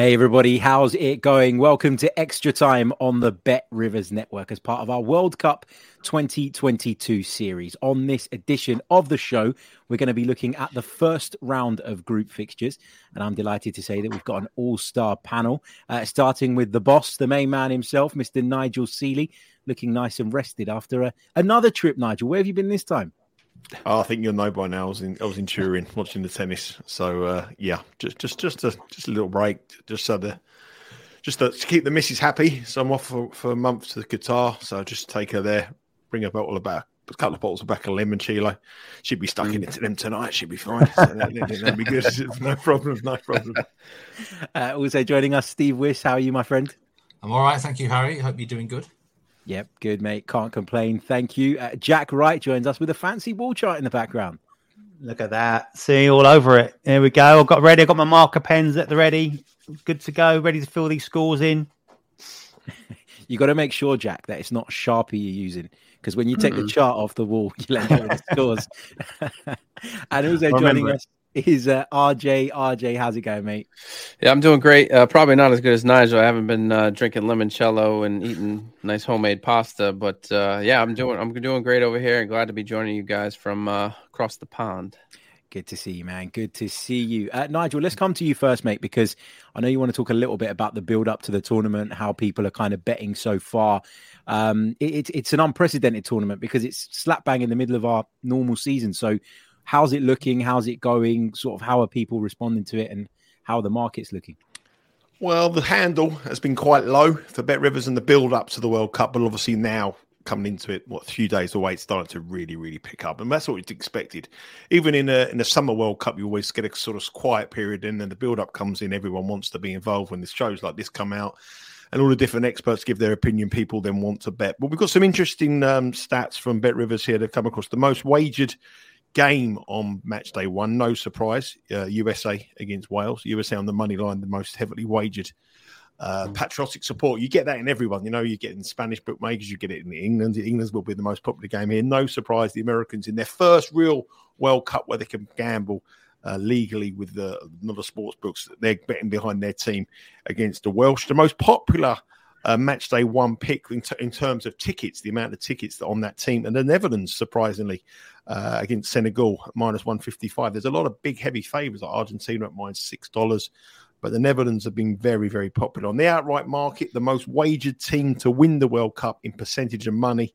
Hey everybody, how's it going? Welcome to Extra Time on the Bet Rivers Network as part of our World Cup 2022 series. On this edition of the show, we're going to be looking at the first round of group fixtures, and I'm delighted to say that we've got an all-star panel, uh, starting with the boss, the main man himself, Mr. Nigel Seeley, looking nice and rested after a, another trip. Nigel, where have you been this time? Oh, I think you'll know by now. I was in I was in Turin watching the tennis. So uh, yeah, just just just a just a little break, just so the just to, to keep the missus happy. So I'm off for, for a month to Qatar. So just take her there, bring her bottle of back, a couple of bottles of back of limoncello. She'd be stuck mm. into them tonight. She'd be fine. So that, would be good. No problem. No problem. Uh, also joining us, Steve Wyss. How are you, my friend? I'm all right, thank you, Harry. Hope you're doing good. Yep, good, mate. Can't complain. Thank you. Uh, Jack Wright joins us with a fancy ball chart in the background. Look at that. See all over it. Here we go. I've got ready. I've got my marker pens at the ready. Good to go. Ready to fill these scores in. you got to make sure, Jack, that it's not Sharpie you're using. Because when you take mm the chart off the wall, you let up with the scores. and also joining us is uh, RJ. RJ, how's it going, mate? Yeah, I'm doing great. Uh, probably not as good as Nigel. I haven't been uh, drinking limoncello and eating nice homemade pasta, but uh, yeah, I'm doing I'm doing great over here. and glad to be joining you guys from uh, across the pond. Good to see you, man. Good to see you, uh, Nigel. Let's come to you first, mate, because I know you want to talk a little bit about the build up to the tournament, how people are kind of betting so far. Um, it, it's an unprecedented tournament because it's slap bang in the middle of our normal season. So how's it looking? How's it going? Sort of how are people responding to it and how the market's looking? Well, the handle has been quite low for Bet Rivers and the build up to the World Cup, but obviously now coming into it, what a few days away, it's starting to really, really pick up, and that's what we expected. Even in a in a summer World Cup, you always get a sort of quiet period, and then the build up comes in. Everyone wants to be involved when the shows like this come out, and all the different experts give their opinion. People then want to bet. But we've got some interesting um, stats from Bet Rivers here to come across. The most wagered game on match day one. No surprise, uh, USA against Wales. USA on the money line, the most heavily wagered. Uh, mm. patriotic support. You get that in everyone. You know, you get in Spanish bookmakers, you get it in England. England's will be the most popular game here. No surprise, the Americans in their first real World Cup where they can gamble uh, legally with the other sports books, they're betting behind their team against the Welsh. The most popular uh, match day one pick in, t- in, terms of tickets, the amount of tickets that on that team, and the Netherlands, surprisingly, uh, against Senegal minus 155. There's a lot of big, heavy favours like Argentina at minus $6, but the Netherlands have been very, very popular. On the outright market, the most wagered team to win the World Cup in percentage of money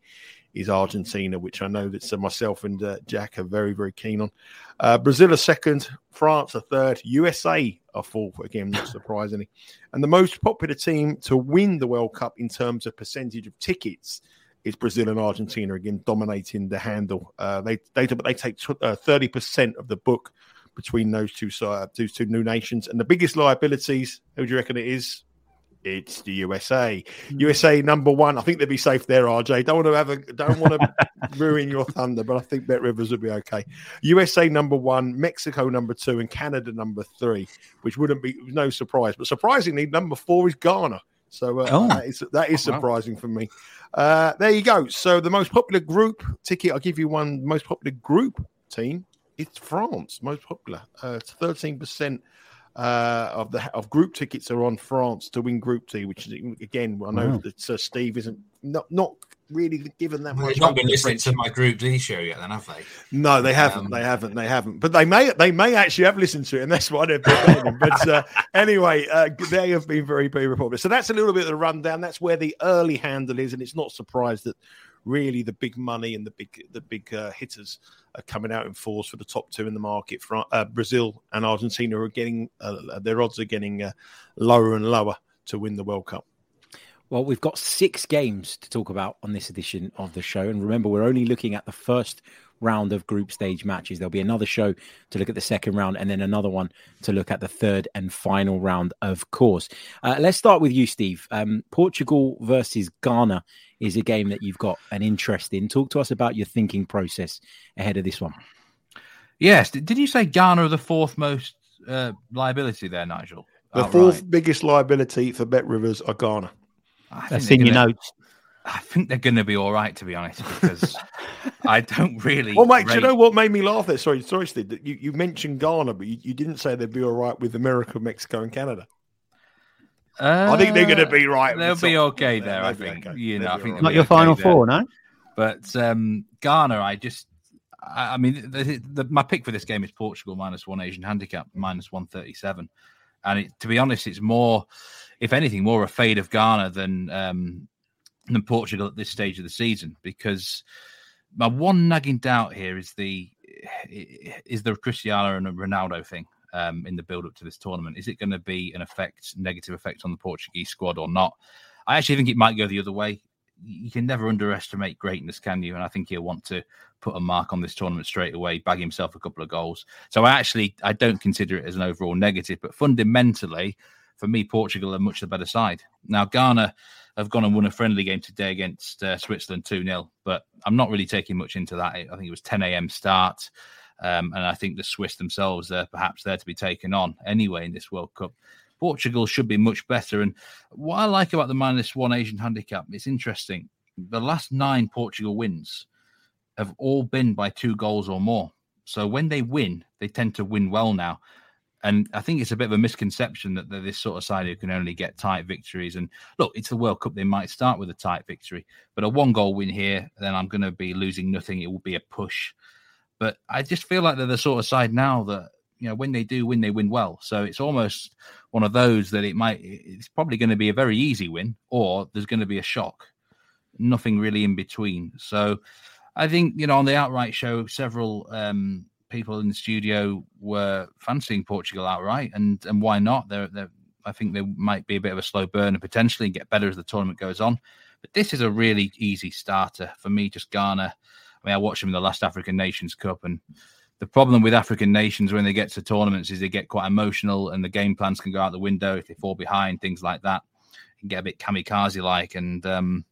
is Argentina, which I know that myself and uh, Jack are very, very keen on. Uh, Brazil a second, France a third, USA a fourth, again, not surprisingly. And the most popular team to win the World Cup in terms of percentage of tickets is Brazil and Argentina, again, dominating the handle. Uh, they, they, they take uh, 30% of the book between those two, uh, those two new nations. And the biggest liabilities, who do you reckon it is? It's the USA. Hmm. USA number one. I think they'd be safe there, RJ. Don't want to have a don't want to ruin your thunder, but I think Bet Rivers would be okay. USA number one, Mexico number two, and Canada number three, which wouldn't be no surprise. But surprisingly, number four is Ghana. So uh, oh. that is that is surprising oh, wow. for me. Uh, there you go. So the most popular group ticket, I'll give you one. Most popular group team, it's France. Most popular. Uh, it's thirteen percent uh, of the of group tickets are on France to win Group D, which is again I know wow. that uh, Steve isn't not not really given that Well, much. They've not been listening to my Group D show yet, then have they? No, they haven't. Um, they haven't. They haven't. But they may. They may actually have listened to it, and that's why they're behaving. But uh, anyway, uh, they have been very, very reported. So that's a little bit of the rundown. That's where the early handle is, and it's not surprised that really the big money and the big the big uh, hitters are coming out in force for the top two in the market. For uh, Brazil and Argentina are getting uh, their odds are getting uh, lower and lower to win the World Cup. Well, we've got six games to talk about on this edition of the show. And remember, we're only looking at the first round of group stage matches. There'll be another show to look at the second round and then another one to look at the third and final round, of course. Uh, let's start with you, Steve. Um, Portugal versus Ghana is a game that you've got an interest in. Talk to us about your thinking process ahead of this one. Yes. Did did you say Ghana are the fourth most uh, liability there, Nigel? The Outright. fourth biggest liability for Bet Rivers are Ghana. I think That's they're in your gonna- notes. I think they're going to be all right, to be honest, because I don't really. Well, mate, do you know what made me laugh there? Sorry, sorry, Steve. that You, you mentioned Ghana, but you, you didn't say they'd be all right with America, Mexico, and Canada. I think they're going to Uh, be right. They'll be okay Yeah, there. I think. okay. You know, They'll I think all Not your okay final there. four, no? But um, Ghana, I just, I, I mean, the, the, my pick for this game is Portugal minus one Asian handicap minus one thirty seven, and it, to be honest, it's more, if anything, more a fade of Ghana than um, than Portugal at this stage of the season because my one nagging doubt here is the is the Cristiano and Ronaldo thing. Um, in the build up to this tournament, is it going to be an effect, negative effect on the Portuguese squad or not? I actually think it might go the other way you can never underestimate greatness, can you? And I think he'll want to put a mark on this tournament straight away, bag himself a couple of goals. So I actually I don't consider it as an overall negative, but fundamentally, for me, Portugal are much the better side. Now Ghana have gone and won a friendly game today against uh, Switzerland two 0 but I'm not really taking much into that. I think it was 10 a.m. start. Um, and I think the Swiss themselves are perhaps there to be taken on anyway in this World Cup. Portugal should be much better. And what I like about the minus one Asian handicap, it's interesting. The last nine Portugal wins have all been by two goals or more. So when they win, they tend to win well now. And I think it's a bit of a misconception that they're this sort of side who can only get tight victories. And look, it's the World Cup. They might start with a tight victory, but a one goal win here, then I'm going to be losing nothing. It will be a push. But I just feel like they're the sort of side now that you know when they do win, they win well. So it's almost one of those that it might. It's probably going to be a very easy win, or there's going to be a shock. Nothing really in between. So I think you know on the outright show, several um, people in the studio were fancying Portugal outright, and and why not? They're, they're I think they might be a bit of a slow burner potentially and get better as the tournament goes on. But this is a really easy starter for me. Just Ghana. I mean, I watched them in the last African Nations Cup, and the problem with African nations when they get to tournaments is they get quite emotional, and the game plans can go out the window if they fall behind, things like that. Can get a bit kamikaze like, and um,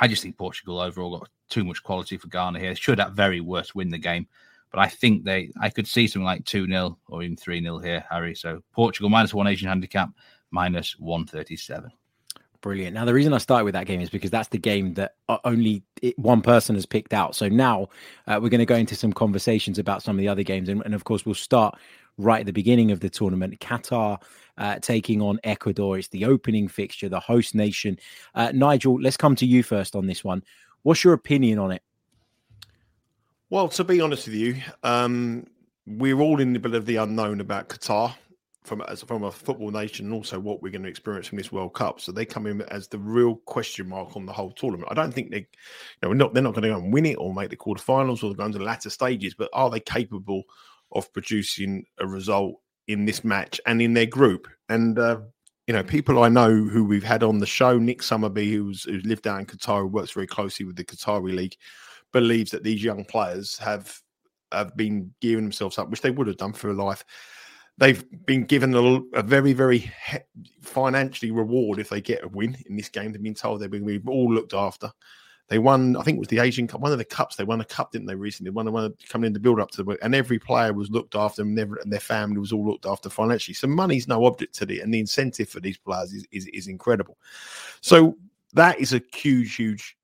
I just think Portugal overall got too much quality for Ghana here. Should at very worst win the game, but I think they, I could see something like two 0 or even three 0 here, Harry. So Portugal minus one Asian handicap, minus one thirty seven. Brilliant. Now, the reason I started with that game is because that's the game that only one person has picked out. So now uh, we're going to go into some conversations about some of the other games. And, and of course, we'll start right at the beginning of the tournament. Qatar uh, taking on Ecuador. It's the opening fixture, the host nation. Uh, Nigel, let's come to you first on this one. What's your opinion on it? Well, to be honest with you, um, we're all in the bit of the unknown about Qatar from as from a football nation, and also what we're going to experience from this World Cup. So they come in as the real question mark on the whole tournament. I don't think they, you know, not, they're not going to go and win it or make the quarterfinals or go into the latter stages. But are they capable of producing a result in this match and in their group? And uh, you know, people I know who we've had on the show, Nick Summerby, who's who's lived out in Qatar, who works very closely with the Qatari league, believes that these young players have have been gearing themselves up, which they would have done for a life. They've been given a, a very, very he- financially reward if they get a win in this game. They've been told they're being all looked after. They won, I think it was the Asian Cup, one of the cups. They won a cup, didn't they, recently? One of one coming in the build up to the and every player was looked after, and, never, and their family was all looked after financially. So money's no object to it, and the incentive for these players is, is, is incredible. So that is a huge, huge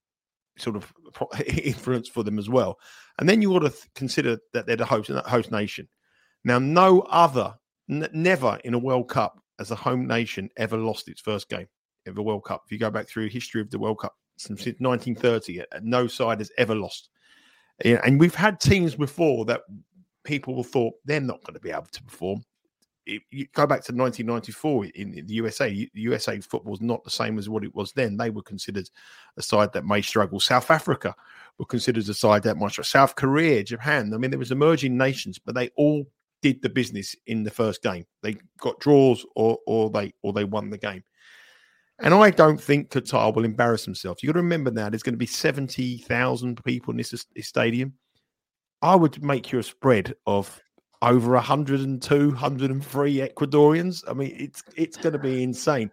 sort of influence for them as well. And then you ought to consider that they're the host uh, host nation. Now, no other, n- never in a World Cup as a home nation ever lost its first game of a World Cup. If you go back through history of the World Cup since 1930. Uh, uh, no side has ever lost. And we've had teams before that people thought they're not going to be able to perform. If you go back to 1994 in, in the USA. USA football is not the same as what it was then. They were considered a side that may struggle. South Africa were considered a side that might struggle. South Korea, Japan. I mean, there was emerging nations, but they all did the business in the first game. They got draws or or they or they won the game. And I don't think Qatar will embarrass themselves. You've got to remember now there's going to be 70,000 people in this, this stadium. I would make you a spread of over 102, 103 Ecuadorians. I mean, it's it's going to be insane.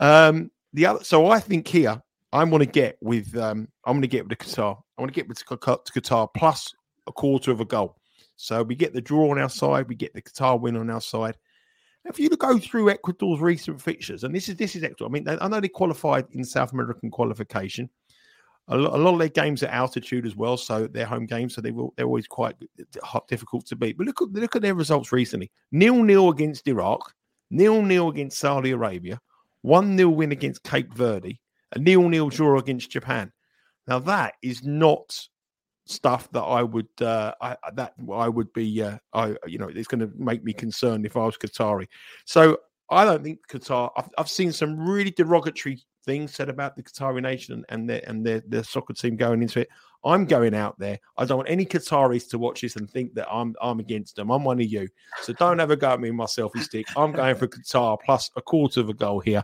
Um, the other, so I think here I want to get with um, I'm going to get with the Qatar. I want to get with the Qatar plus a quarter of a goal. So we get the draw on our side, we get the Qatar win on our side. If you go through Ecuador's recent fixtures, and this is this is Ecuador. I mean, I know they qualified in South American qualification. A lot, of their games at altitude as well, so they're home games, so they will they're always quite difficult to beat. But look at look at their results recently: nil nil against Iraq, nil nil against Saudi Arabia, one nil win against Cape Verde, a nil nil draw against Japan. Now that is not stuff that I would uh, I, that I would be uh, I you know it's going to make me concerned if I was Qatari. So I don't think Qatar. I've, I've seen some really derogatory things said about the Qatari nation and their and their, their soccer team going into it. I'm going out there. I don't want any Qataris to watch this and think that I'm I'm against them. I'm one of you. So don't ever go at me with my selfie stick. I'm going for Qatar plus a quarter of a goal here.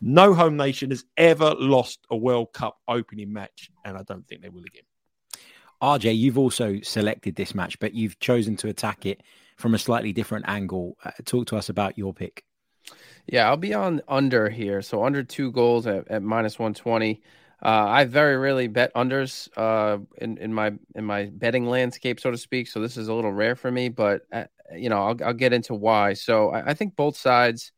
No home nation has ever lost a World Cup opening match, and I don't think they will again. RJ, you've also selected this match, but you've chosen to attack it from a slightly different angle. Uh, talk to us about your pick. Yeah, I'll be on under here. So under two goals at, at minus 120. Uh, I very rarely bet unders uh, in, in my in my betting landscape, so to speak. So this is a little rare for me, but uh, you know I'll, I'll get into why. So I, I think both sides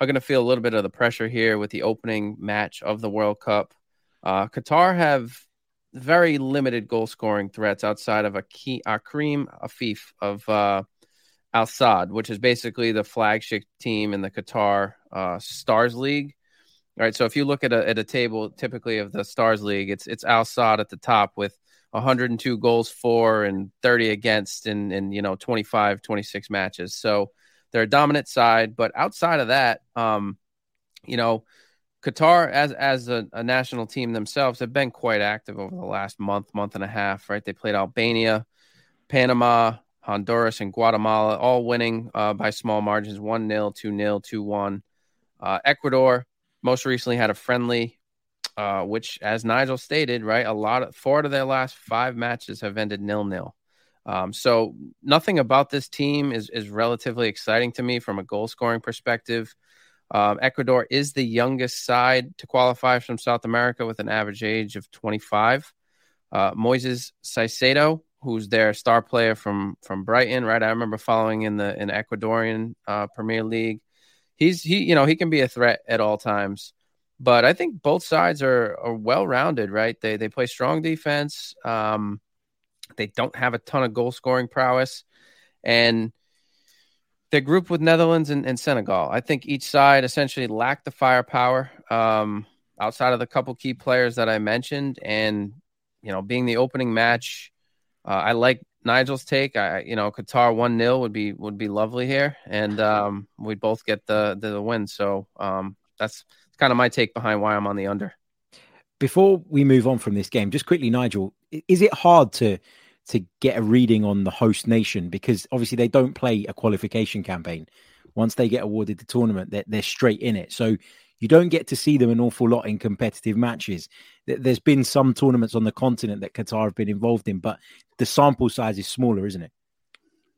are going to feel a little bit of the pressure here with the opening match of the World Cup. Uh, Qatar have very limited goal scoring threats outside of a key Akram Afif of uh, Al Sadd, which is basically the flagship team in the Qatar uh, Stars League. All right, so if you look at a, at a table typically of the Stars League, it's it's Al Sadd at the top with 102 goals for and 30 against in in you know 25 26 matches. So they're a dominant side, but outside of that, um, you know, Qatar, as as a, a, national team themselves, have been quite active over the last month, month and a half. Right, they played Albania, Panama, Honduras, and Guatemala, all winning uh, by small margins: one 0 two 0 two one. Uh, Ecuador most recently had a friendly, uh, which, as Nigel stated, right, a lot of four of their last five matches have ended nil nil. Um, so nothing about this team is is relatively exciting to me from a goal scoring perspective. Um, Ecuador is the youngest side to qualify from South America with an average age of 25. Uh, Moises Caicedo, who's their star player from from Brighton, right? I remember following in the in Ecuadorian uh, Premier League. He's he, you know, he can be a threat at all times. But I think both sides are are well rounded, right? They they play strong defense. Um, they don't have a ton of goal scoring prowess, and they're grouped with Netherlands and, and, Senegal. I think each side essentially lacked the firepower um, outside of the couple key players that I mentioned. And, you know, being the opening match, uh, I like Nigel's take. I, you know, Qatar 1 0 would be, would be lovely here. And um, we'd both get the, the, the win. So um, that's kind of my take behind why I'm on the under. Before we move on from this game, just quickly, Nigel, is it hard to to get a reading on the host nation because obviously they don't play a qualification campaign. Once they get awarded the tournament, they're, they're straight in it. So you don't get to see them an awful lot in competitive matches. There's been some tournaments on the continent that Qatar have been involved in, but the sample size is smaller, isn't it?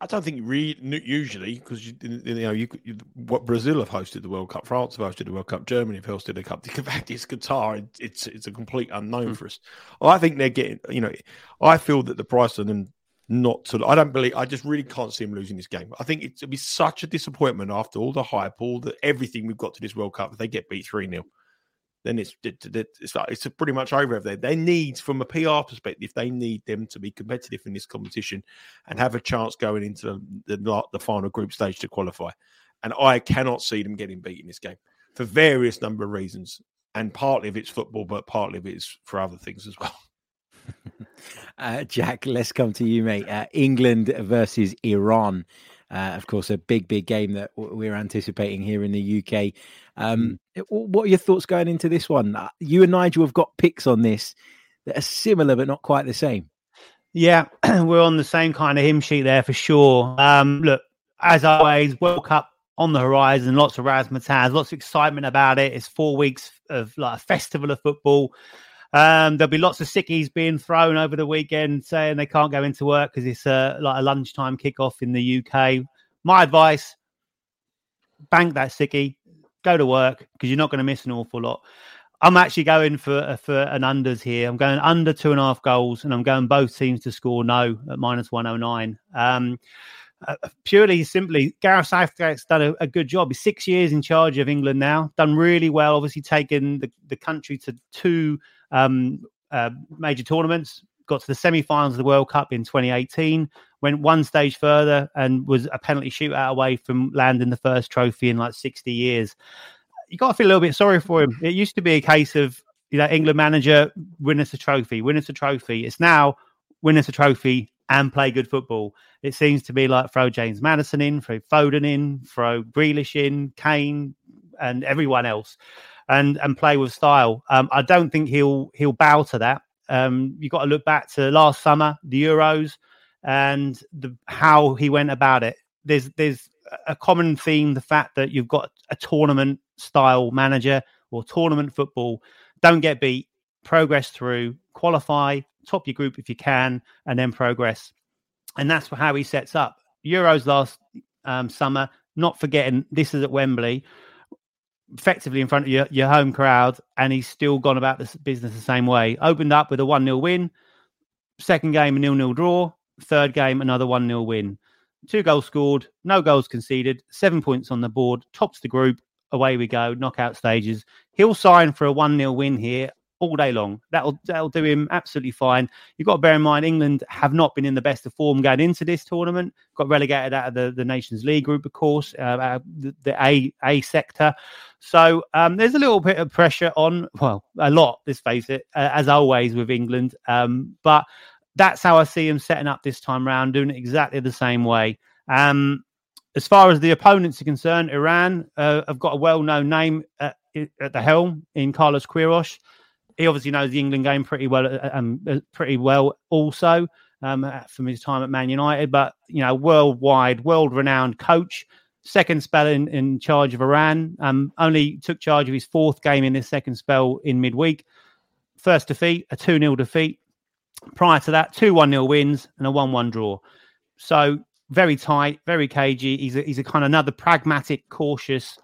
I don't think re- usually because you, you, know you, you, what Brazil have hosted the World Cup, France have hosted the World Cup, Germany have hosted the Cup. The fact is Qatar, it's it's a complete unknown mm. for us. I think they're getting, you know, I feel that the price on them not to. I don't believe. I just really can't see them losing this game. I think it'll be such a disappointment after all the hype, all the everything we've got to this World Cup if they get beat three 0 then it's it's like it's pretty much over there. They need, from a PR perspective, they need them to be competitive in this competition and have a chance going into the, the, the final group stage to qualify. And I cannot see them getting beat in this game for various number of reasons. and partly of it's football, but partly of it's for other things as well. Uh, Jack, let's come to you, mate. Uh, England versus Iran. Uh, of course, a big, big game that we're anticipating here in the UK. Um, mm. What are your thoughts going into this one? Uh, you and Nigel have got picks on this that are similar, but not quite the same. Yeah, we're on the same kind of hymn sheet there for sure. Um, look, as always, World Cup on the horizon, lots of razzmatazz, lots of excitement about it. It's four weeks of like a festival of football. Um, there'll be lots of sickies being thrown over the weekend saying they can't go into work because it's a, like a lunchtime kickoff in the UK. My advice bank that sickie, go to work because you're not going to miss an awful lot. I'm actually going for for an unders here. I'm going under two and a half goals, and I'm going both teams to score no at minus 109. Um, uh, purely simply, Gareth Southgate's done a, a, good job. He's six years in charge of England now, done really well. Obviously, taken the, the country to two um, uh, major tournaments. Got to the semi-finals of the World Cup in 2018. Went one stage further and was a penalty shootout away from landing the first trophy in like 60 years. You got to feel a little bit sorry for him. It used to be a case of you know England manager win us a trophy, win us a trophy. It's now win us a trophy and play good football. It seems to be like throw James Maddison in, throw Foden in, throw Grealish in, Kane, and everyone else and and play with style. Um, I don't think he'll he'll bow to that. Um, you've got to look back to last summer, the Euros, and the how he went about it. There's there's a common theme: the fact that you've got a tournament style manager or tournament football. Don't get beat. Progress through, qualify, top your group if you can, and then progress. And that's how he sets up Euros last um, summer. Not forgetting this is at Wembley effectively in front of your, your home crowd, and he's still gone about this business the same way. Opened up with a 1 0 win, second game, a nil nil draw, third game, another 1 0 win. Two goals scored, no goals conceded, seven points on the board, tops the group. Away we go, knockout stages. He'll sign for a 1 0 win here all day long. That'll that'll do him absolutely fine. You've got to bear in mind England have not been in the best of form going into this tournament. Got relegated out of the, the Nations League group, of course, uh, the, the, A A sector. So um, there's a little bit of pressure on. Well, a lot. Let's face it, uh, as always with England. Um, but that's how I see him setting up this time round, doing it exactly the same way. Um, as far as the opponents are concerned, Iran uh, have got a well-known name at, at the helm in Carlos Queiroz he obviously knows the England game pretty well, uh, um, uh, pretty well also um, from his time at Man United. But you know, worldwide, world-renowned coach. Second spell in, in charge of Iran. Um, only took charge of his fourth game in this second spell in midweek. First defeat, a 2 0 defeat. Prior to that, two 1 0 wins and a 1 1 draw. So very tight, very cagey. He's a, he's a kind of another pragmatic, cautious,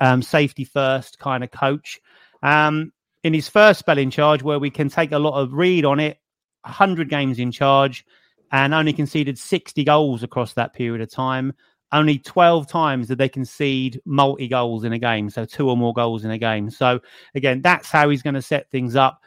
um, safety first kind of coach. Um, in his first spell in charge, where we can take a lot of read on it, 100 games in charge, and only conceded 60 goals across that period of time. Only 12 times did they concede multi goals in a game, so two or more goals in a game. So, again, that's how he's going to set things up.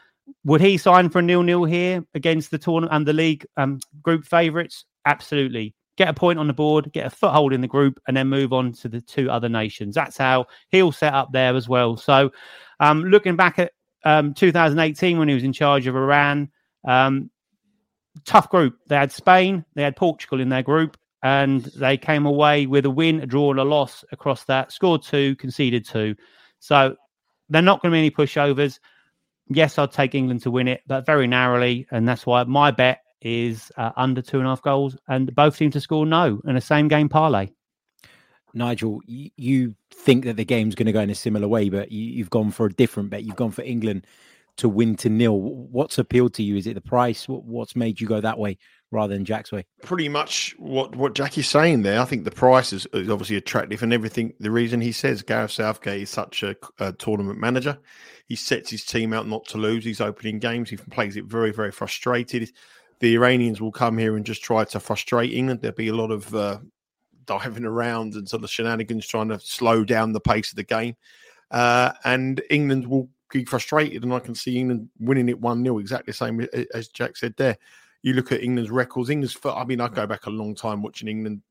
Would he sign for a nil nil here against the tournament and the league um, group favourites? Absolutely. Get a point on the board, get a foothold in the group, and then move on to the two other nations. That's how he'll set up there as well. So, um, looking back at um, 2018 when he was in charge of Iran. Um, tough group. They had Spain, they had Portugal in their group, and they came away with a win, a draw, and a loss across that. Scored two, conceded two. So they're not going to be any pushovers. Yes, I'd take England to win it, but very narrowly, and that's why my bet is uh, under two and a half goals, and both teams to score no, and a same game parlay. Nigel, you think that the game's going to go in a similar way, but you, have gone for a different bet. You've gone for England to win to nil. What's appealed to you? Is it the price? What's made you go that way rather than Jack's way? Pretty much what what Jackie's saying there. I think the price is, is obviously attractive, and everything. The reason he says Gareth Southgate is such a, a, tournament manager, he sets his team out not to lose. He's opening games. He plays it very very frustrated. The Iranians will come here and just try to frustrate England. There'll be a lot of uh, diving around and sort of shenanigans trying to slow down the pace of the game. Uh, and England will be frustrated, and I can see England winning it 1 0, exactly the same as Jack said there. You look at England's records, England's, I mean, I go back a long time watching England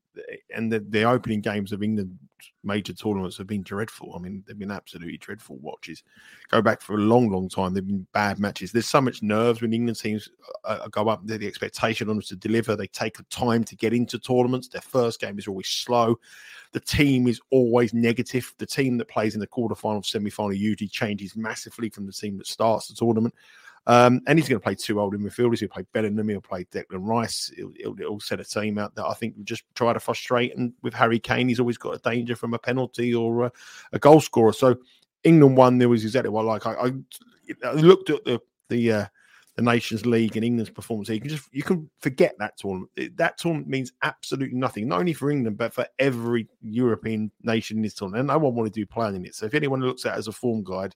and the, the opening games of England major tournaments have been dreadful. I mean, they've been absolutely dreadful watches. Go back for a long, long time. They've been bad matches. There's so much nerves when England teams uh, uh go up. The expectation on them to deliver. They take time to get into tournaments. Their first game is always slow. The team is always negative. The team that plays in the quarterfinal, semi-final usually changes massively from the team that starts the tournament. Um, and he's going to play two old in midfielders. He'll play Bellingham. He'll play Declan Rice. He'll, he'll, he'll, set a team out that I think will just try to frustrate. And with Harry Kane, he's always got a danger from a penalty or a, a goal scorer. So England won. There was exactly what like. I, I, I looked at the the uh, the Nations League and England's performance. You can just you can forget that tournament. That tournament means absolutely nothing, not only for England but for every European nation in this tournament. And no one want to do planning it. So if anyone looks at it as a form guide,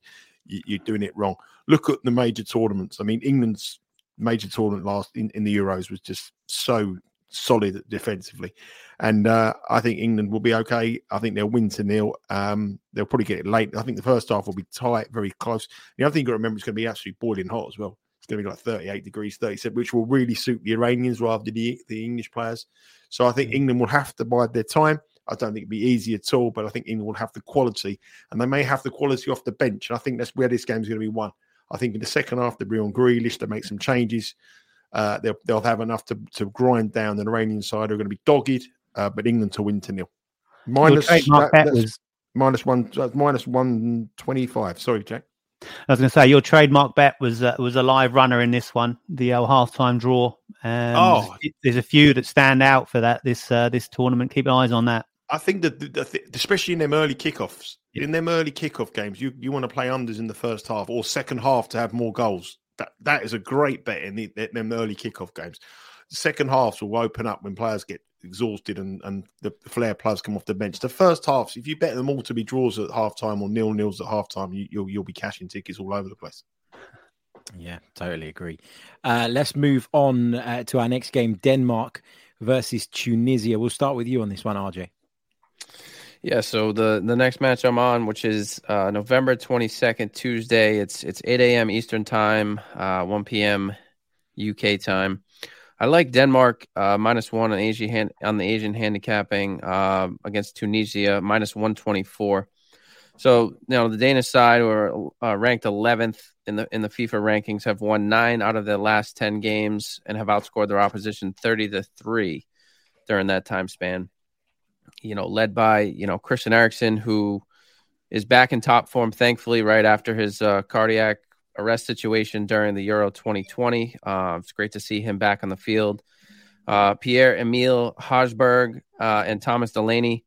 you're doing it wrong. Look at the major tournaments. I mean, England's major tournament last in, in the Euros was just so solid defensively. And uh, I think England will be okay. I think they'll win to nil. Um, they'll probably get it late. I think the first half will be tight, very close. The other thing you got to remember, it's going to be absolutely boiling hot as well. It's going to be like 38 degrees, 37, which will really suit the Iranians rather than the, the English players. So I think mm. England will have to bide their time. I don't think it'd be easy at all, but I think England will have the quality, and they may have the quality off the bench. And I think that's where this game's going to be won. I think in the second half, they'll be on Grealish to make some changes. Uh, they'll, they'll have enough to, to grind down the Iranian side. Are going to be dogged, uh, but England to win to nil. Minus, that, was... minus one, minus one twenty five. Sorry, Jack. I was going to say your trademark bet was uh, was a live runner in this one, the uh, halftime draw. Um, oh, there's a few that stand out for that this uh, this tournament. Keep your eyes on that. I think that, the, the, especially in them early kickoffs, yeah. in them early kickoff games, you, you want to play unders in the first half or second half to have more goals. That that is a great bet in the, them early kickoff games. second halves will open up when players get exhausted and, and the flair players come off the bench. The first halves, if you bet them all to be draws at half time or nil nils at half time, you, you'll you'll be cashing tickets all over the place. Yeah, totally agree. Uh, let's move on uh, to our next game Denmark versus Tunisia. We'll start with you on this one, RJ. Yeah, so the the next match I'm on, which is uh, November 22nd, Tuesday. It's it's 8 a.m. Eastern time, uh, 1 p.m. UK time. I like Denmark uh, minus one on Asian hand, on the Asian handicapping uh, against Tunisia minus 124. So you the Danish side were uh, ranked 11th in the in the FIFA rankings, have won nine out of their last 10 games and have outscored their opposition 30 to three during that time span you know, led by, you know, Christian Eriksen, who is back in top form, thankfully, right after his uh, cardiac arrest situation during the Euro 2020. Uh, it's great to see him back on the field. Uh, Pierre Emile Hojbjerg uh, and Thomas Delaney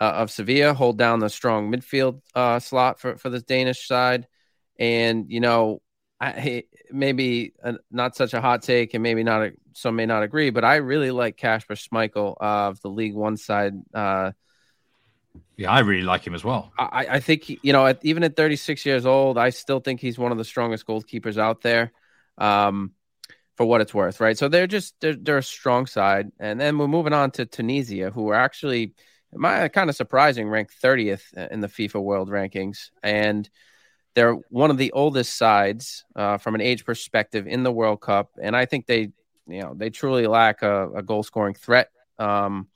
uh, of Sevilla hold down the strong midfield uh, slot for, for the Danish side. And, you know, I, maybe a, not such a hot take, and maybe not a, some may not agree, but I really like Kasper Schmeichel of the League One side. Uh, yeah, I really like him as well. I, I think you know, at, even at 36 years old, I still think he's one of the strongest goalkeepers out there. Um, for what it's worth, right? So they're just they're, they're a strong side, and then we're moving on to Tunisia, who are actually, my kind of surprising, ranked 30th in the FIFA World Rankings, and they're one of the oldest sides uh, from an age perspective in the World Cup, and I think they, you know, they truly lack a, a goal scoring threat. Um,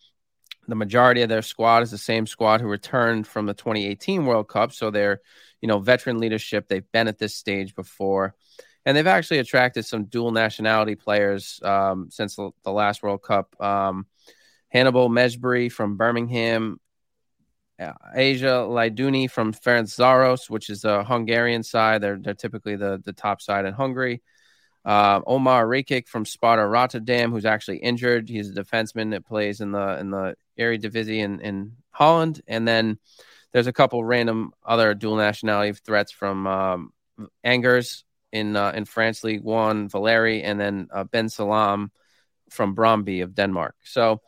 the majority of their squad is the same squad who returned from the 2018 World Cup, so they're, you know, veteran leadership. They've been at this stage before, and they've actually attracted some dual nationality players um, since the, last World Cup. Um, Hannibal Mejbri from Birmingham Aissa Laidouni from Ferencvaros, which is a Hungarian side. They're, they're typically the, the top side in Hungary. Uh, Omar Rekik from Sparta Rotterdam, who's actually injured. He's a defenseman that plays in the in the Eredivisie in, in Holland. And then there's a couple random other dual nationality threats from um, Angers in uh, in France League One, Valeri, and then uh, Ben Salam from Brondby of Denmark. So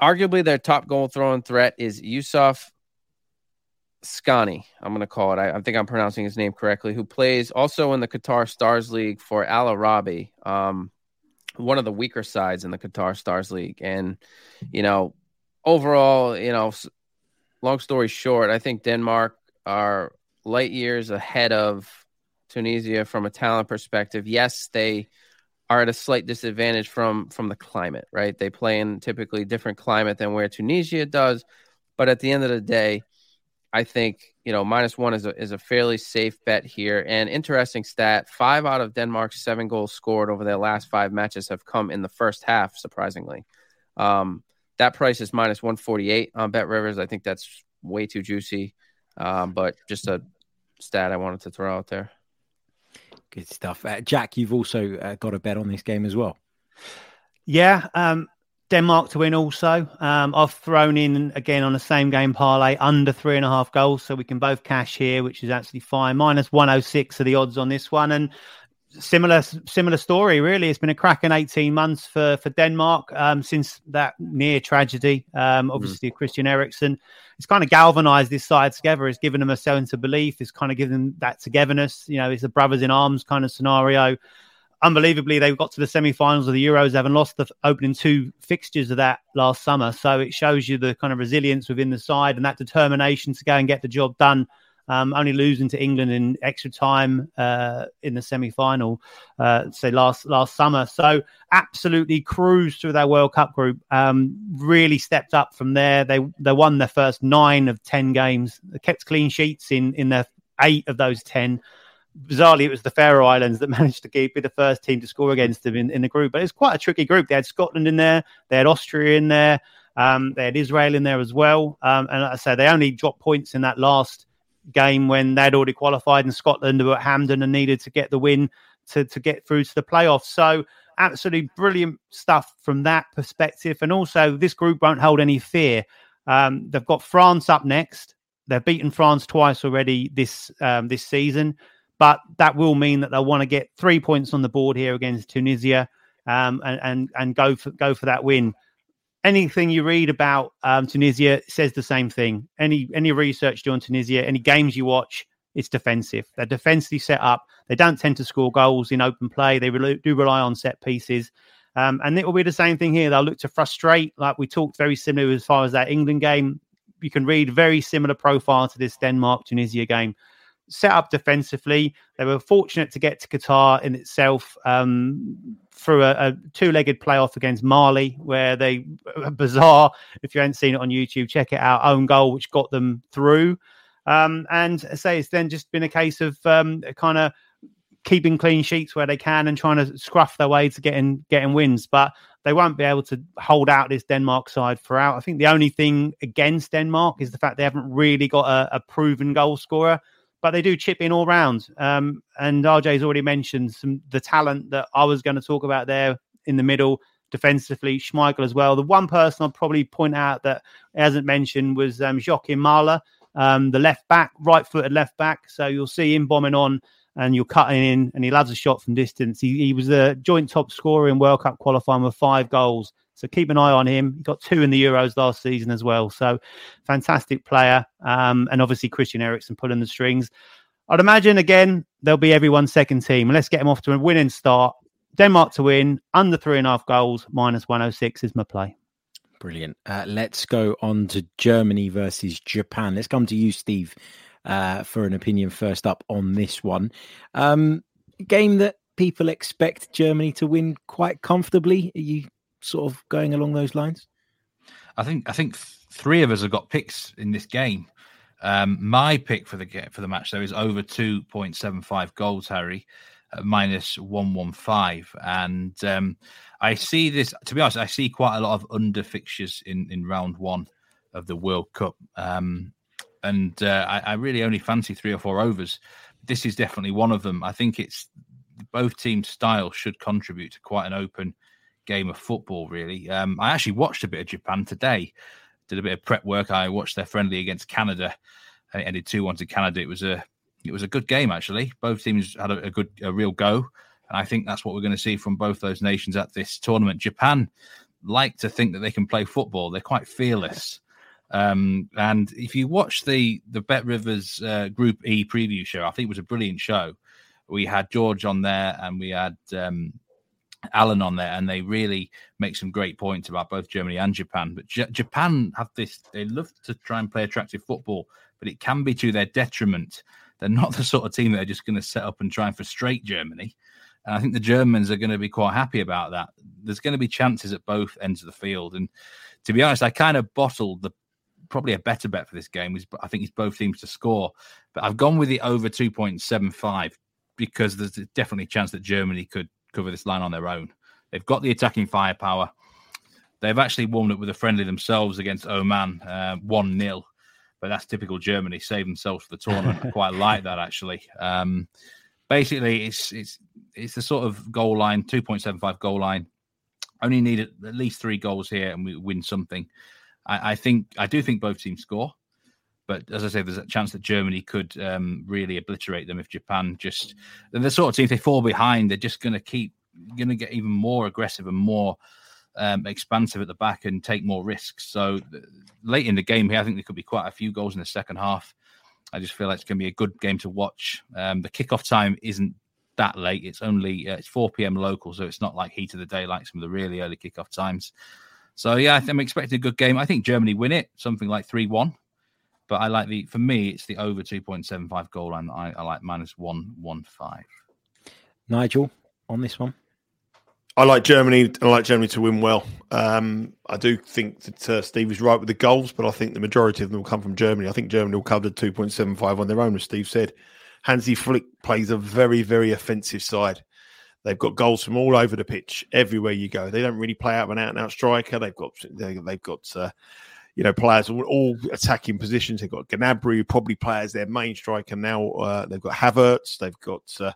arguably their top goal throwing threat is Yusuf Scani. I'm going to call it. I, I, think I'm pronouncing his name correctly. Who plays also in the Qatar Stars League for Al Arabi, um, one of the weaker sides in the Qatar Stars League. And you know, overall, you know, long story short, I think Denmark are light years ahead of Tunisia from a talent perspective. Yes, they are at a slight disadvantage from from the climate, right? They play in typically different climate than where Tunisia does, but at the end of the day, I think you know minus one is a is a fairly safe bet here. And interesting stat: five out of Denmark's seven goals scored over their last five matches have come in the first half. Surprisingly, um, that price is minus one forty eight on Bet Rivers. I think that's way too juicy, um, but just a stat I wanted to throw out there. Good stuff. Uh, Jack, you've also uh, got a bet on this game as well. Yeah, um, Denmark to win also. Um, I've thrown in again on the same game parlay under three and a half goals, so we can both cash here, which is absolutely fine. Minus 106 are the odds on this one. And similar similar story really. It's been a cracking 18 months for for denmark um, since that near tragedy um, obviously mm. christian eriksen. It's kind of galvanized this side together. It's given them a sense of belief. It's kind of given them that togetherness. You know it's a brothers in arms kind of scenario. Unbelievably they've got to the semi-finals of the euros having lost the opening two fixtures of that last summer. So it shows you the kind of resilience within the side and that determination to go and get the job done um, only losing to England in extra time uh, in the semi final, uh, say last last summer. So absolutely cruised through their World Cup group. Um, really stepped up from there. They they won their first nine of ten games. They kept clean sheets in in their eight of those ten. Bizarrely, it was the Faroe Islands that managed to keep be the first team to score against them in, in the group. But it's quite a tricky group. They had Scotland in there, they had Austria in there, um, they had Israel in there as well. Um, and like I said, they only dropped points in that last game when they'd already qualified and Scotland were at Hampden and needed to get the win to, to get through to the playoffs. So absolutely brilliant stuff from that perspective. And also, this group won't hold any fear. Um, they've got France up next. They've beaten France twice already this um, this season, but that will mean that they'll want to get three points on the board here against Tunisia um, and, and and go for go for that win anything you read about um, Tunisia says the same thing. Any any research done on Tunisia, any games you watch, it's defensive. They're defensively set up. They don't tend to score goals in open play. They re- do rely on set pieces. Um, and it will be the same thing here. They'll look to frustrate, like we talked very similar as far as that England game. You can read very similar profile to this Denmark Tunisia game set up defensively. They were fortunate to get to Qatar in itself um, through a, a, two-legged playoff against Mali, where they bizarre. If you haven't seen it on YouTube, check it out. Own goal, which got them through. Um, and say it's then just been a case of um, kind of keeping clean sheets where they can and trying to scruff their way to getting getting wins. But they won't be able to hold out this Denmark side throughout. I think the only thing against Denmark is the fact they haven't really got a, a proven goal scorer but they do chip in all round. Um, and RJ's already mentioned some the talent that I was going to talk about there in the middle defensively, Schmeichel as well. The one person I'll probably point out that hasn't mentioned was um, Joakim Maehle, um, the left back, right footed left back. So you'll see him bombing on and you're cutting in, and he loves a shot from distance. He, he was the joint top scorer in World Cup qualifying with five goals. So keep an eye on him. He got two in the Euros last season as well. So fantastic player. Um, and obviously Christian Eriksen pulling the strings. I'd imagine again they'll be everyone's second team. Let's get them off to a winning start. Denmark to win under three and a half goals minus 106 is my play. Brilliant. Uh, let's go on to Germany versus Japan. Let's come to you, Steve, uh, for an opinion first up on this one. Um, game that people expect Germany to win quite comfortably. Are you sort of going along those lines? I think I think three of us have got picks in this game. Um, my pick for the for the match though is over two point seven five goals, Harry, uh, minus one one five, and um, I see this. To be honest, I see quite a lot of under fixtures in in round one of the World Cup, um, and uh, I, I really only fancy three or four overs. This is definitely one of them. I think it's both teams' style should contribute to quite an open game of football, really. Um, I actually watched a bit of Japan today, did a bit of prep work. I watched their friendly against Canada, and it ended two one to Canada. It was a it was a good game actually. Both teams had a, a good, a real go, and I think that's what we're going to see from both those nations at this tournament. Japan like to think that they can play football. They're quite fearless. Um, and if you watch the the Bet Rivers uh, Group E preview show, I think it was a brilliant show. We had George on there, and we had um, Alan on there, and they really make some great points about both Germany and Japan. But J- Japan have this; they love to try and play attractive football, but it can be to their detriment. They're not the sort of team that are just going to set up and try and frustrate Germany. And I think the Germans are going to be quite happy about that. There's going to be chances at both ends of the field. And to be honest, I kind of bottled the probably a better bet for this game. Is I think it's both teams to score, but I've gone with the over 2.75 because there's definitely a chance that Germany could cover this line on their own. They've got the attacking firepower. They've actually warmed up with a friendly themselves against Oman, uh, 1 uh, 0. But that's typical Germany, save themselves for the tournament. I quite like that, actually. Um, basically, it's it's it's the sort of goal line, 2.75 goal line. Only need at least three goals here and we win something. I, I think I do think both teams score. But as I say, there's a chance that Germany could um, really obliterate them if Japan just. the sort of team, if they fall behind, they're just going to keep, going to get even more aggressive and more um, expansive at the back and take more risks. So late in the game here, I think there could be quite a few goals in the second half. I just feel like it's going to be a good game to watch. Um, the kickoff time isn't that late. It's only uh, it's 4 p.m. local, so it's not like heat of the day like some of the really early kickoff times. So yeah, I'm expecting a good game. I think Germany win it, something like three one. But I like the for me, it's the over two point seven five goal line. I, I like minus one one five. Nigel on this one. I like Germany. I like Germany to win well. Um, I do think that uh, Steve is right with the goals, but I think the majority of them will come from Germany. I think Germany will cover two point seven five on their own, as Steve said. Hansi Flick plays a very, very offensive side. They've got goals from all over the pitch, everywhere you go. They don't really play out an out and out striker. They've got they, have got uh, you know players all, all, attacking positions. They've got Gnabry, probably plays their main striker now. Uh, they've got Havertz. They've got uh,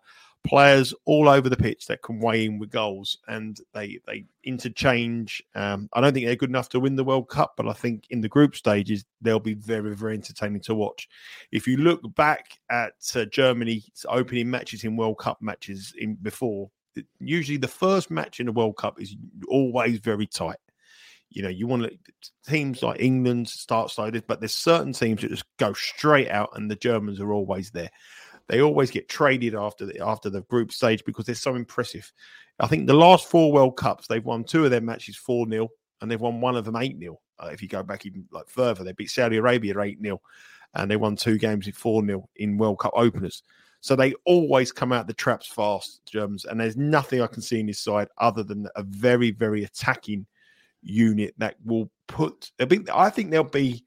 players all over the pitch that can weigh in with goals, and they they interchange. Um, I don't think they're good enough to win the World Cup, but I think in the group stages they'll be very very entertaining to watch. If you look back at uh, Germany's opening matches in World Cup matches in before, usually the first match in the World Cup is always very tight. You know, you want to, teams like England start started, but there's certain teams that just go straight out, and the Germans are always there. They always get traded after the after the group stage because they're so impressive. I think the last four World Cups, they've won two of their matches 4 0, and they've won one of them 8 0. Uh, if you go back even like further, they beat Saudi Arabia 8 0, and they won two games in 4 0 in World Cup openers. So they always come out the traps fast, Germans, and there's nothing I can see in this side other than a very, very attacking unit that will put. I think they'll be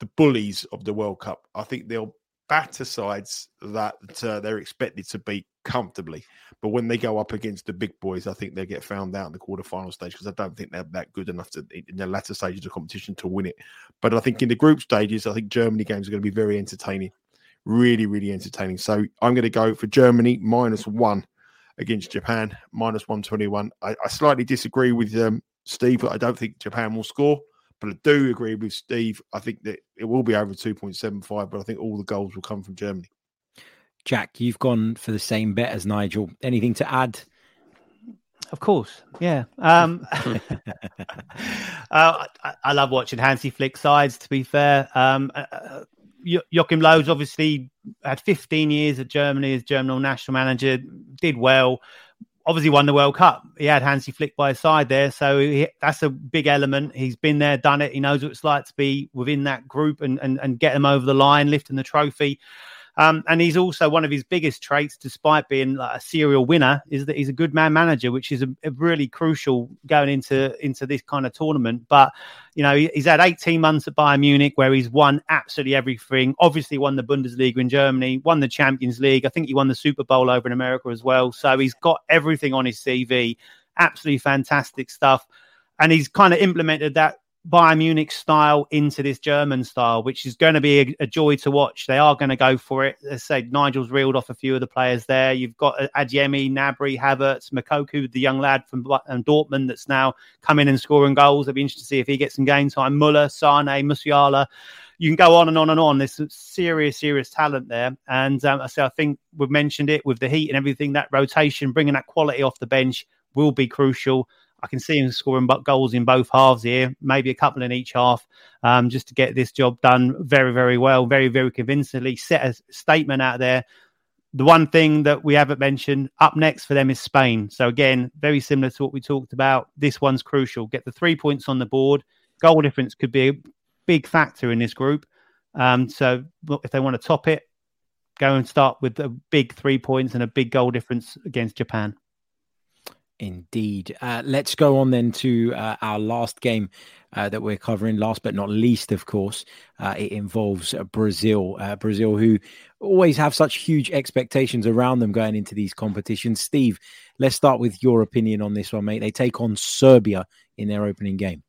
the bullies of the World Cup. I think they'll batter sides that uh, they're expected to beat comfortably. But when they go up against the big boys, I think they get found out in the quarterfinal stage because I don't think they're that good enough to in the latter stages of competition to win it. But I think in the group stages, I think Germany games are going to be very entertaining, really, really entertaining. So I'm going to go for Germany minus one against Japan, minus 121. I, I slightly disagree with um, Steve, but I don't think Japan will score. But I do agree with Steve. I think that it will be over 2.75, but I think all the goals will come from Germany. Jack, you've gone for the same bet as Nigel. Anything to add? Of course, yeah. Um, uh, I, I, love watching Hansi Flick sides. To be fair, um, uh, uh Joachim Löw's obviously had 15 years at Germany as German national manager. Did well obviously won the World Cup. He had Hansi Flick by his side there, so he, that's a big element. He's been there, done it. He knows what it's like to be within that group and and, and get them over the line, lifting the trophy. Um, and he's also one of his biggest traits, despite being like a serial winner, is that he's a good man manager, which is a, a really crucial going into into this kind of tournament. But you know, he, he's had 18 months at Bayern Munich where he's won absolutely everything. Obviously, won the Bundesliga in Germany, won the Champions League. I think he won the Super Bowl over in America as well. So he's got everything on his CV. Absolutely fantastic stuff and he's kind of implemented that Bayern Munich style into this German style, which is going to be a, a joy to watch. They are going to go for it. As I say, Nigel's reeled off a few of the players there. You've got uh, Adeyemi, Gnabry, Havertz, Moukoko, the young lad from um, Dortmund that's now coming and scoring goals. I'd be interested to see if he gets some game time. Muller, Sane, Musiala. You can go on and on and on. There's some serious, serious talent there. And um, so I think we've mentioned it with the heat and everything. That rotation, bringing that quality off the bench will be crucial. I can see him scoring goals in both halves here, maybe a couple in each half, um, just to get this job done very, very well, very, very convincingly. Set a statement out there. The one thing that we haven't mentioned up next for them is Spain. So again, very similar to what we talked about. This one's crucial. Get the three points on the board. Goal difference could be a big factor in this group. Um, so if they want to top it, go and start with a big three points and a big goal difference against Japan. Indeed. Uh, let's go on then to uh, our last game uh, that we're covering. Last but not least, of course, uh, it involves Brazil. Uh, Brazil, who always have such huge expectations around them going into these competitions. Steve, let's start with your opinion on this one, mate. They take on Serbia in their opening game.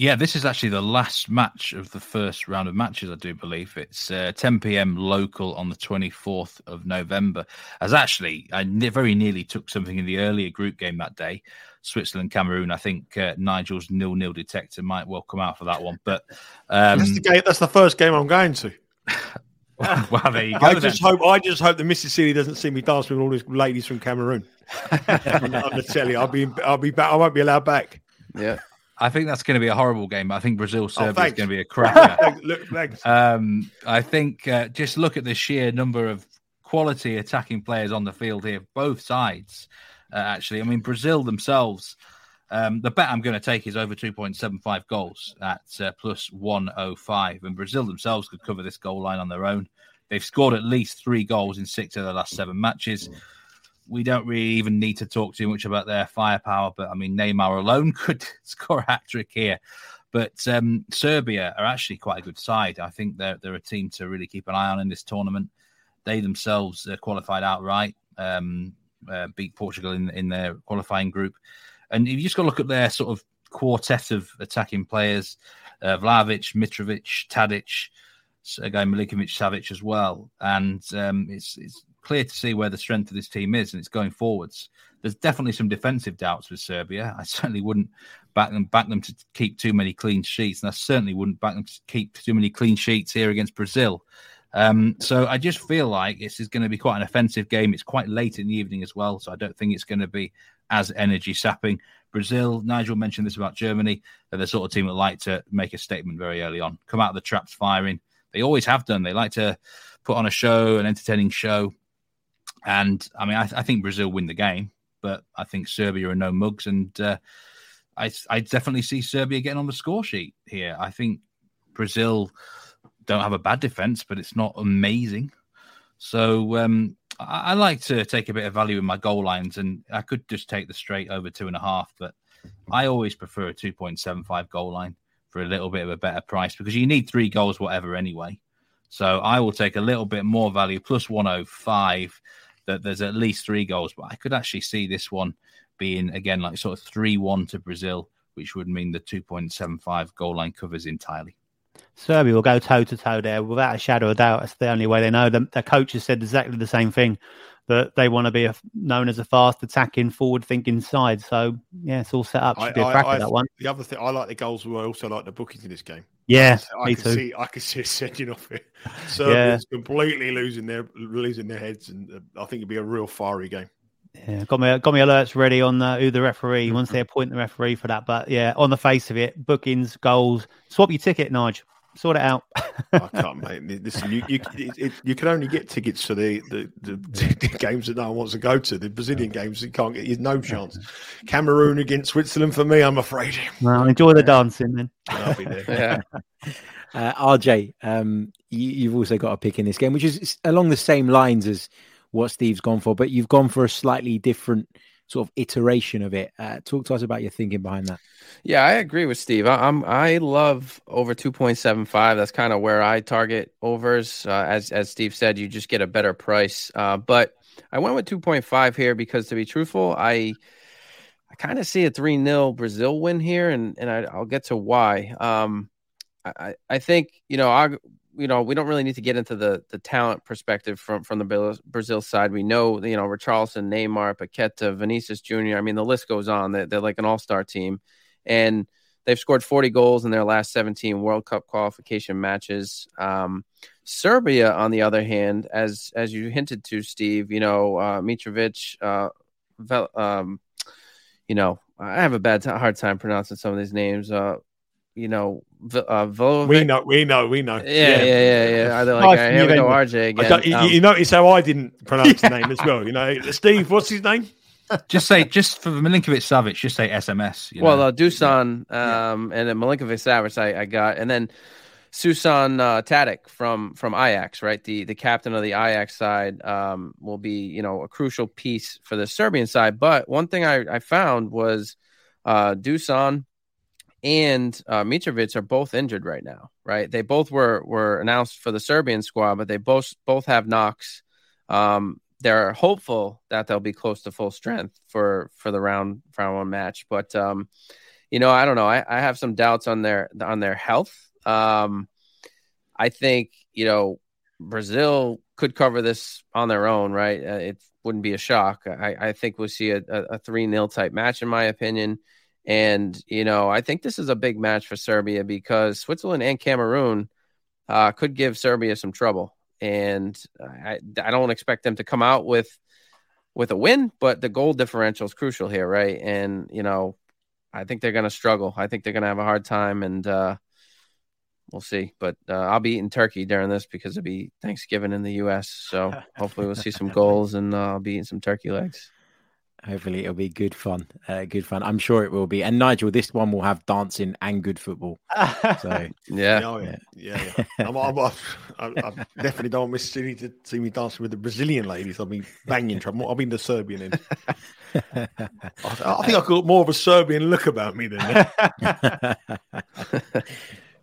Yeah, this is actually the last match of the first round of matches, I do believe. It's uh, 10 p.m. local on the 24th of November. As actually, I ne- very nearly took something in the earlier group game that day, Switzerland Cameroon. I think uh, Nigel's nil nil detector might well come out for that one. But um, that's the game. That's the first game I'm going to. well, there you go. I just hope. I just hope the Mississippi doesn't see me dancing with all these ladies from Cameroon on, the telly. I'll be. I'll be back. I won't be allowed back. Yeah. I think that's going to be a horrible game, but I think Brazil Serbia oh, is going to be a cracker. look, thanks. Um, I think uh, just look at the sheer number of quality attacking players on the field here, both sides. Uh, actually, I mean Brazil themselves. Um, the bet I'm going to take is over 2.75 goals at uh, plus 105, and Brazil themselves could cover this goal line on their own. They've scored at least three goals in six of the last seven matches we don't really even need to talk too much about their firepower. But I mean, Neymar alone could score a hat trick here. But um, Serbia are actually quite a good side. I think they're they're a team to really keep an eye on in this tournament. They themselves qualified outright, um, uh, beat Portugal in in their qualifying group, and you just got to look at their sort of quartet of attacking players: uh, Vlahovic, Mitrovic, Tadic, Sergei Milinkovic Savic as well. And um, it's it's clear to see where the strength of this team is, and it's going forwards. There's definitely some defensive doubts with Serbia. I certainly wouldn't back them back them to keep too many clean sheets, and I certainly wouldn't back them to keep too many clean sheets here against Brazil. Um, so I just feel like this is going to be quite an offensive game. It's quite late in the evening as well, so I don't think it's going to be as energy sapping. Brazil, Nigel mentioned this about Germany. They're the sort of team that like to make a statement very early on, come out of the traps firing. They always have done. They like to put on a show, an entertaining show. And I mean, I, I, think Brazil win the game, but I think Serbia are no mugs, and uh, I, I definitely see Serbia getting on the score sheet here. I think Brazil don't have a bad defense, but it's not amazing. So um, I, I, like to take a bit of value in my goal lines, and I could just take the straight over two and a half, but I always prefer a 2.75 goal line for a little bit of a better price because you need three goals, whatever, anyway. So I will take a little bit more value, plus 105 that there's at least three goals, but I could actually see this one being again like sort of three one to Brazil, which would mean the two point seven five goal line covers entirely. Serbia will go toe to toe there without a shadow of doubt. That's the only way they know. The, their coach has said exactly the same thing that they want to be a, known as a fast attacking, forward thinking side. So yeah, it's all set up. Should I, be a cracker I, I, that one. The other thing I like the goals. I also like the bookings in this game. Yeah, I me can too. see I can see it setting off it. Serbia's yeah. completely losing their losing their heads, and uh, I think it'd be a real fiery game. Yeah, got me got me alerts ready on uh, who the referee mm-hmm. once they appoint the referee for that. But yeah, on the face of it, bookings, goals, swap your ticket, Nige sort it out. I can't, mate. Listen, you you, it, you can only get tickets for the the, the, the, games that no one wants to go to. The Brazilian games, you can't get. There's no chance. Cameroon against Switzerland for me. I'm afraid. Well, enjoy the dancing then. I'll be there. yeah. Uh, RJ, um, you, have also got a pick in this game, which is along the same lines as what Steve's gone for, but you've gone for a slightly different sort of iteration of it. Uh, talk to us about your thinking behind that. Yeah, I agree with Steve. I, am I love over 2.75. That's kind of where I target overs. Uh, as as Steve said, you just get a better price. Uh, but I went with 2.5 here because to be truthful, I I kind of see a 3 0 Brazil win here, and and I, will get to why. Um, I I think you know I you know, we don't really need to get into the the talent perspective from from the Brazil side. We know, you know, Richarlison, Neymar, Paqueta, Vinicius Jr. I mean, the list goes on. They're, they're like an all star team, and they've scored 40 goals in their last 17 World Cup qualification matches. Um, Serbia, on the other hand, as as you hinted to, Steve, you know, uh, Mitrovic, uh, um, you know, I have a bad t- hard time pronouncing some of these names. Uh, you know, uh, Vo- we know, we know, we know. Yeah, yeah, yeah, yeah. yeah. like, uh, here we go, RJ again. You, um, you, notice how I didn't pronounce the name as well. You know, Steve, what's his name? just say, just for Milinkovic Savic, just say SMS. You know? Well, uh, Dusan um, yeah. and then Milinkovic Savic, I, I got, and then Susan uh, Tadic from from Ajax, right? The the captain of the Ajax side um, will be you know a crucial piece for the Serbian side. But one thing I, I found was uh, Dusan and uh, Mitrovic are both injured right now, right? They both were were announced for the Serbian squad, but they both both have knocks. Um, they're hopeful that they'll be close to full strength for for the round round one match, but um, you know, I don't know. I, I have some doubts on their on their health. Um, I think you know Brazil could cover this on their own, right? Uh, it wouldn't be a shock. I, I think we'll see a, a, a three 0 type match, in my opinion. And you know, I think this is a big match for Serbia because Switzerland and Cameroon uh, could give Serbia some trouble, and I, I don't expect them to come out with with a win, but the goal differential is crucial here, right? And you know, I think they're going to struggle. I think they're going to have a hard time, and uh, we'll see. But uh, I'll be eating turkey during this because it'll be Thanksgiving in the U.S. So hopefully we'll see some goals, and uh, I'll be eating some turkey legs. Hopefully it'll be good fun. Uh, good fun. I'm sure it will be. And Nigel, this one will have dancing and good football. So yeah, Oh, yeah, yeah, yeah. I'm, I'm, I'm, I, I definitely don't miss City to see me dancing with the Brazilian ladies. I'll be banging trouble. I'll be the Serbian end. I, I think I got more of a Serbian look about me than that.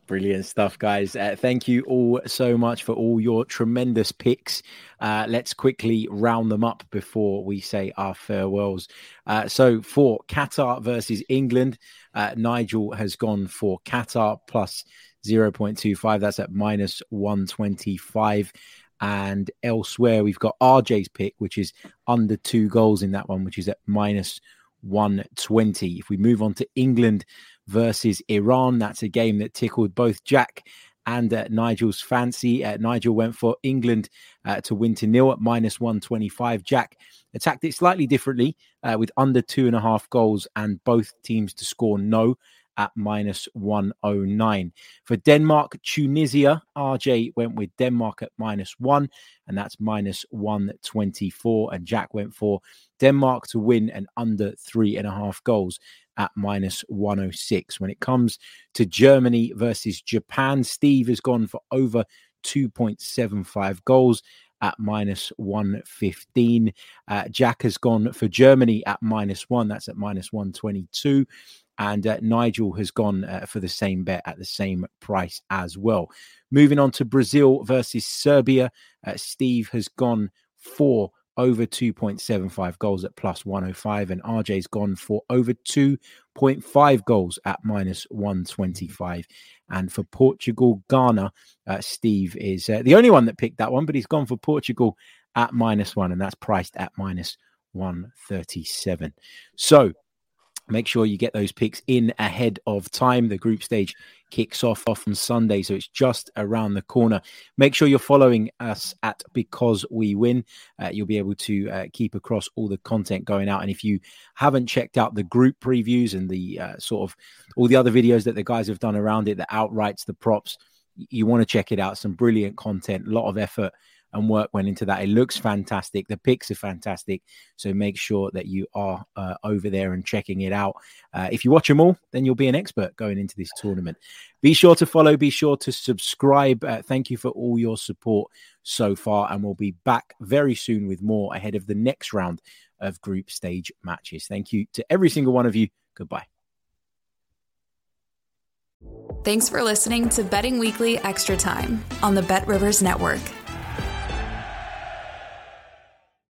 Brilliant stuff, guys. Uh, thank you all so much for all your tremendous picks. Uh, let's quickly round them up before we say our farewells. Uh, so, for Qatar versus England, uh, Nigel has gone for Qatar plus 0.25. That's at minus 125. And elsewhere, we've got RJ's pick, which is under two goals in that one, which is at minus 120. If we move on to England versus Iran. That's a game that tickled both Jack and uh, Nigel's fancy. Uh, Nigel went for England uh, to win to nil at minus 125. Jack attacked it slightly differently uh, with under two and a half goals and both teams to score no at minus 109. For Denmark, Tunisia, RJ went with Denmark at minus one, and that's minus 124. And Jack went for Denmark to win and under three and a half goals at minus 106. When it comes to Germany versus Japan, Steve has gone for over 2.75 goals at minus 115. Uh, Jack has gone for Germany at minus one. That's at minus 122. And uh, Nigel has gone uh, for the same bet at the same price as well. Moving on to Brazil versus Serbia, uh, Steve has gone for over 2.75 goals at plus 105, and RJ's gone for over 2.5 goals at minus 125. And for Portugal, Ghana, uh, Steve is uh, the only one that picked that one, but he's gone for Portugal at minus one, and that's priced at minus 137. So make sure you get those picks in ahead of time. The group stage kicks off off on Sunday, so it's just around the corner. Make sure you're following us at Because We Win. Uh, you'll be able to uh, keep across all the content going out. And if you haven't checked out the group previews and the uh, sort of all the other videos that the guys have done around it, the outrights, the props, you want to check it out. Some brilliant content, a lot of effort and work went into that. It looks fantastic. The picks are fantastic. So make sure that you are uh, over there and checking it out. Uh, if you watch them all, then you'll be an expert going into this tournament. Be sure to follow, be sure to subscribe. Uh, thank you for all your support so far. And we'll be back very soon with more ahead of the next round of group stage matches. Thank you to every single one of you. Goodbye. Thanks for listening to Betting Weekly Extra Time on the Bet Rivers Network.